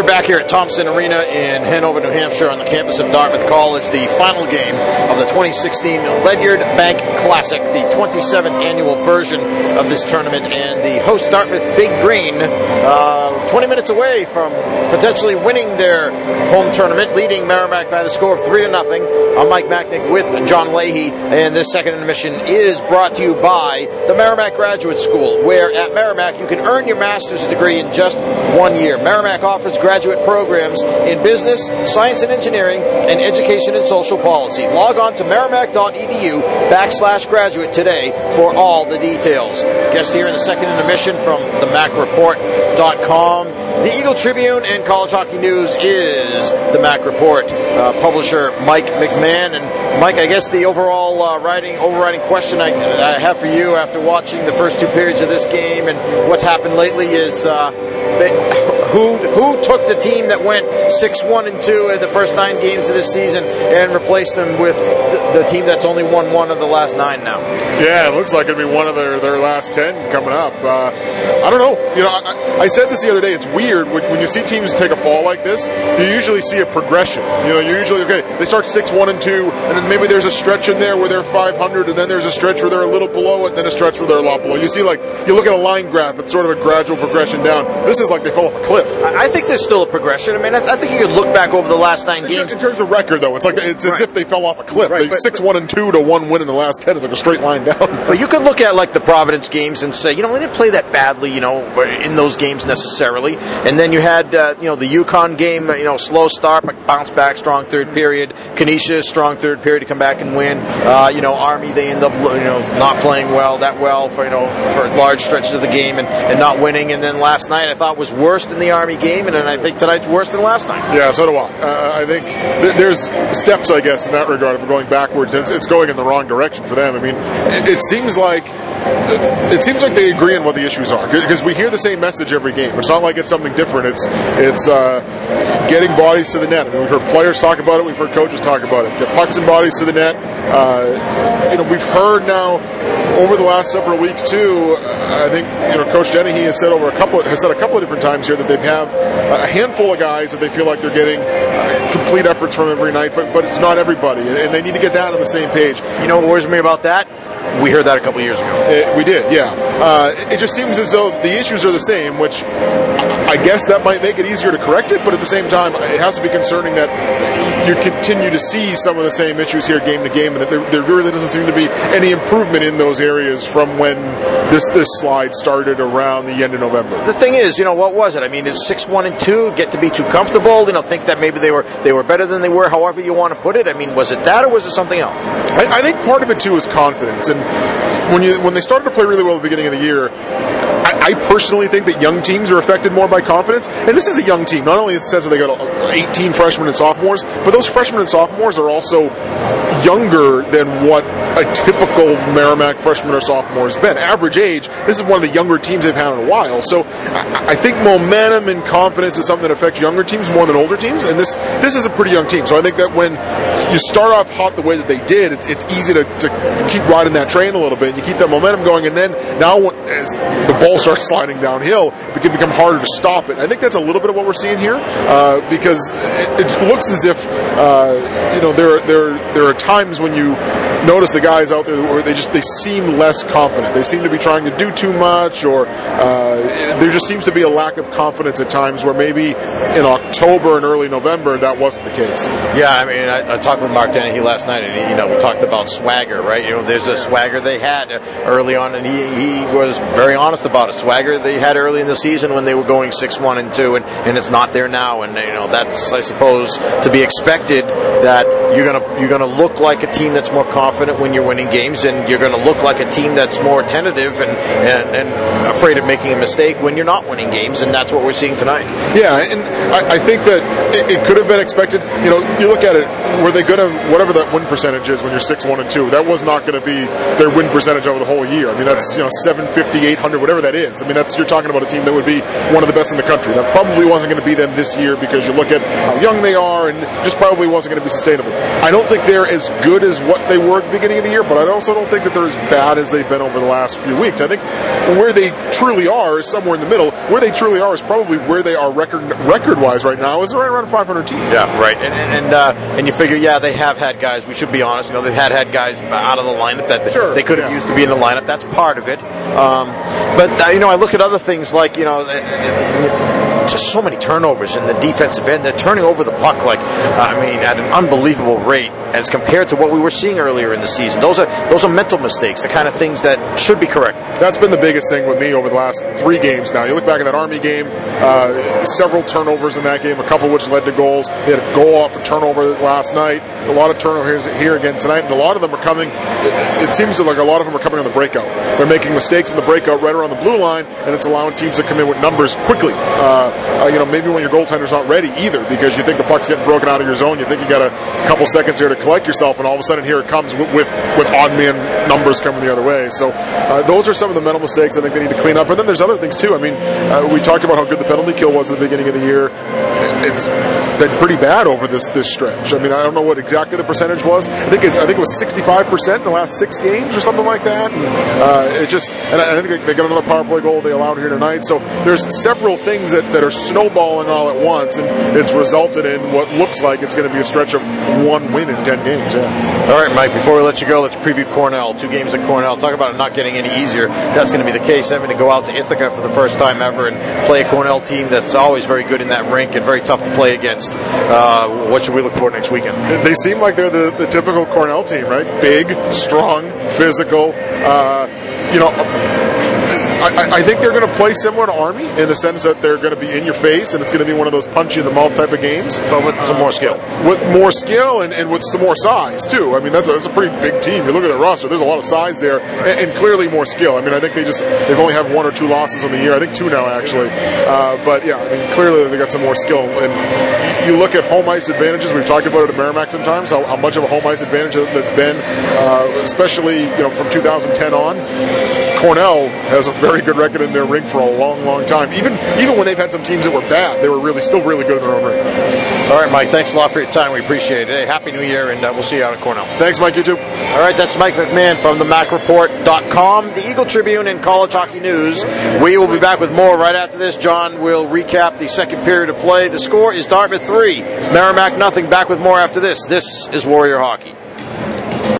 We're back here at Thompson Arena in Hanover, New Hampshire, on the campus of Dartmouth College. The final game of the 2016 Ledyard Bank Classic, the 27th annual version of this tournament, and the host Dartmouth Big Green, uh, 20 minutes away from potentially winning their home tournament, leading Merrimack by the score of three to nothing. I'm Mike Machnik with John Leahy, and this second intermission is brought to you by the Merrimack Graduate School, where at Merrimack you can earn your master's degree in just one year. Merrimack offers programs in business, science and engineering, and education and social policy. Log on to merrimack.edu backslash graduate today for all the details. Guest here in the second intermission from themacreport.com. The Eagle Tribune and College Hockey News is the Mac Report. Uh, publisher Mike McMahon and Mike. I guess the overall uh, writing, overriding question I, I, have for you after watching the first two periods of this game and what's happened lately is uh, who who took the team that went six one and two in the first nine games of this season and replaced them with the, team that's only won one of the last nine now. Yeah, it looks like it'll be one of their, their last ten coming up. Uh, I don't know. You know, I, I, said this the other day. It's weird when, when, you see teams take a fall like this. You usually see a progression. You know, you usually okay. They start six one and two, and then maybe there's a stretch in there where they're 500, and then there's a stretch where they're a little below it, and then a stretch where they're a lot below. You see, like you look at a line graph, it's sort of a gradual progression down. This is like they fell off a cliff. I think there's still a progression. I mean, I, I think you could look back over the last nine games in terms of record, though. It's like it's as right. if they fell off a cliff. Right, they six one and two to one win in the last ten is like a straight line down. But you could look at like the Providence games and say, you know, they didn't play that badly, you know, in those games necessarily. And then you had, uh, you know, the UConn game, you know, slow start but bounce back, strong third period. Canisius, strong third period to come back and win. Uh, you know, Army they end up, you know, not playing well that well for you know for large stretches of the game and, and not winning. And then last night I thought was worse than the Army game, and then I think tonight's worse than last night. Yeah, so do I. Uh, I think th- there's steps, I guess, in that regard. If we're going backwards, it's, it's going in the wrong direction for them. I mean, it, it seems like it seems like they agree on what the issues are because we hear the same message every game. It's not like it's something different. It's it's uh, getting bodies to the net. I mean, we've heard players talk about it. We've heard coaches talk about it. Get pucks and bodies to the net. Uh, you know, we've heard now over the last several weeks too. I think you know, Coach Dennehy has said over a couple has said a couple of different times here that they have a handful of guys that they feel like they're getting uh, complete efforts from every night, but but it's not everybody, and they need to get that on the same page. You know what worries me about that? We heard that a couple years ago. It, we did, yeah. Uh, it just seems as though the issues are the same, which I guess that might make it easier to correct it, but at the same time, it has to be concerning that you continue to see some of the same issues here game to game, and that there, there really doesn't seem to be any improvement in those areas from when this this slide started around the end of November. The thing is, you know, what was it? I mean, is six one and two get to be too comfortable? You know, think that maybe they were they were better than they were. However you want to put it. I mean, was it that or was it something else? I, I think part of it too is confidence, and when you when they started to play really well at the beginning of the year, I, personally think that young teams are affected more by confidence. And this is a young team, not only in the sense that they got 18 freshmen and sophomores, but those freshmen and sophomores are also younger than what a typical Merrimack freshman or sophomore has been. Average age, this is one of the younger teams they've had in a while. So I, think momentum and confidence is something that affects younger teams more than older teams. And this this is a pretty young team. So I think that when you start off hot the way that they did, it's, it's easy to, to keep riding that train a little bit. And you keep that momentum going, and then now as the ball starts sliding downhill, it can become harder to stop it. I think that's a little bit of what we're seeing here uh, because it, it, looks as if uh, you know there there there are times when you notice the guys out there where they just they seem less confident. They seem to be trying to do too much, or uh, there just seems to be a lack of confidence at times where maybe in October and early November that wasn't the case. Yeah, I mean, I, I talked with Mark Dennehy last night, and he, you know we talked about swagger, right? You know, there's a swagger they had early on, and he, he was very honest about it. Swagger they had early in the season when they were going six one and two, and, and it's not there now, and you know that's I suppose to be expected that you're gonna you're gonna look like a team that's more confident when you're winning games, and you're gonna look like a team that's more tentative and, and, and afraid of making a mistake when you're not winning games, and that's what we're seeing tonight. Yeah, and I, I think that it, it, could have been expected. You know, you look at it, were they gonna whatever that win percentage is when you're six one and two? That was not going to be their win percentage over the whole year. I mean, that's you know 750, 800, whatever that is I mean, that's you're talking about a team that would be one of the best in the country. That probably wasn't going to be them this year because you look at how young they are, and just probably wasn't going to be sustainable. I don't think they're as good as what they were at the beginning of the year, but I also don't think that they're as bad as they've been over the last few weeks. I think where they truly are is somewhere in the middle. Where they truly are is probably where they are record record wise right now is right around 500 team. Yeah, right. And and and, uh, and you figure, yeah, they have had guys. We should be honest. You know, they've had had guys out of the lineup that Sure, they could have yeah. used to be in the lineup. That's part of it. Um, but uh, you know, I look at other things like you know. Eh, eh, just so many turnovers in the defensive end. They're turning over the puck like, I mean, at an unbelievable rate as compared to what we were seeing earlier in the season. Those are those are mental mistakes, the kind of things that should be corrected. That's been the biggest thing with me over the last three games now. You look back at that Army game, uh, several turnovers in that game, a couple which led to goals. They had a goal off a turnover last night, a lot of turnovers here again tonight, and a lot of them are coming. It, it seems like a lot of them are coming on the breakout. They're making mistakes in the breakout right around the blue line, and it's allowing teams to come in with numbers quickly. Uh, uh, you know, maybe when your goaltender's not ready either because you think the puck's getting broken out of your zone, you think you got a couple seconds here to collect yourself, and all of a sudden here it comes with with, with odd man numbers coming the other way. So uh, those are some of the mental mistakes I think they need to clean up. And then there's other things too. I mean, uh, we talked about how good the penalty kill was at the beginning of the year. It's been pretty bad over this this stretch. I mean, I don't know what exactly the percentage was. I think it's, I think it was 65 percent in the last six games or something like that. And, uh, it just and I I think they, they got another power play goal they allowed here tonight. So there's several things that, that are snowballing all at once, and it's resulted in what looks like it's going to be a stretch of one win in ten games. Yeah. All right, Mike, before we let you go, let's preview Cornell. Two games at Cornell. Talk about it not getting any easier. That's going to be the case. Having to go out to Ithaca for the first time ever and play a Cornell team that's always very good in that rink and very tough to play against. Uh, what should we look for next weekend? They seem like they're the, the typical Cornell team, right? Big, strong, physical. Uh, you know, I, I think they're going to play similar to Army in the sense that they're going to be in your face and it's going to be one of those punch you in the mouth type of games. But with some more skill. With more skill and, and with some more size, too. I mean, that's a, that's a pretty big team. You look at their roster, there's a lot of size there and, and clearly more skill. I mean, I think they just, they've only had one or two losses on the year. I think two now, actually. Uh, but yeah, I mean, clearly they got some more skill. And you look at home ice advantages, we've talked about it at Merrimack sometimes, how, how much of a home ice advantage that's been, uh, especially, you know, from 2010 on. Cornell has a very good record in their ring for a long, long time. Even even when they've had some teams that were bad, they were really still really good in their own ring. All right, Mike, thanks a lot for your time. We appreciate it. Hey, Happy New Year, and uh, we'll see you out at Cornell. Thanks, Mike. You too. All right, that's Mike McMahon from the MacReport.com, the Eagle Tribune, and College Hockey News. We will be back with more right after this. John will recap the second period of play. The score is Dartmouth 3, Merrimack nothing. Back with more after this. This is Warrior Hockey.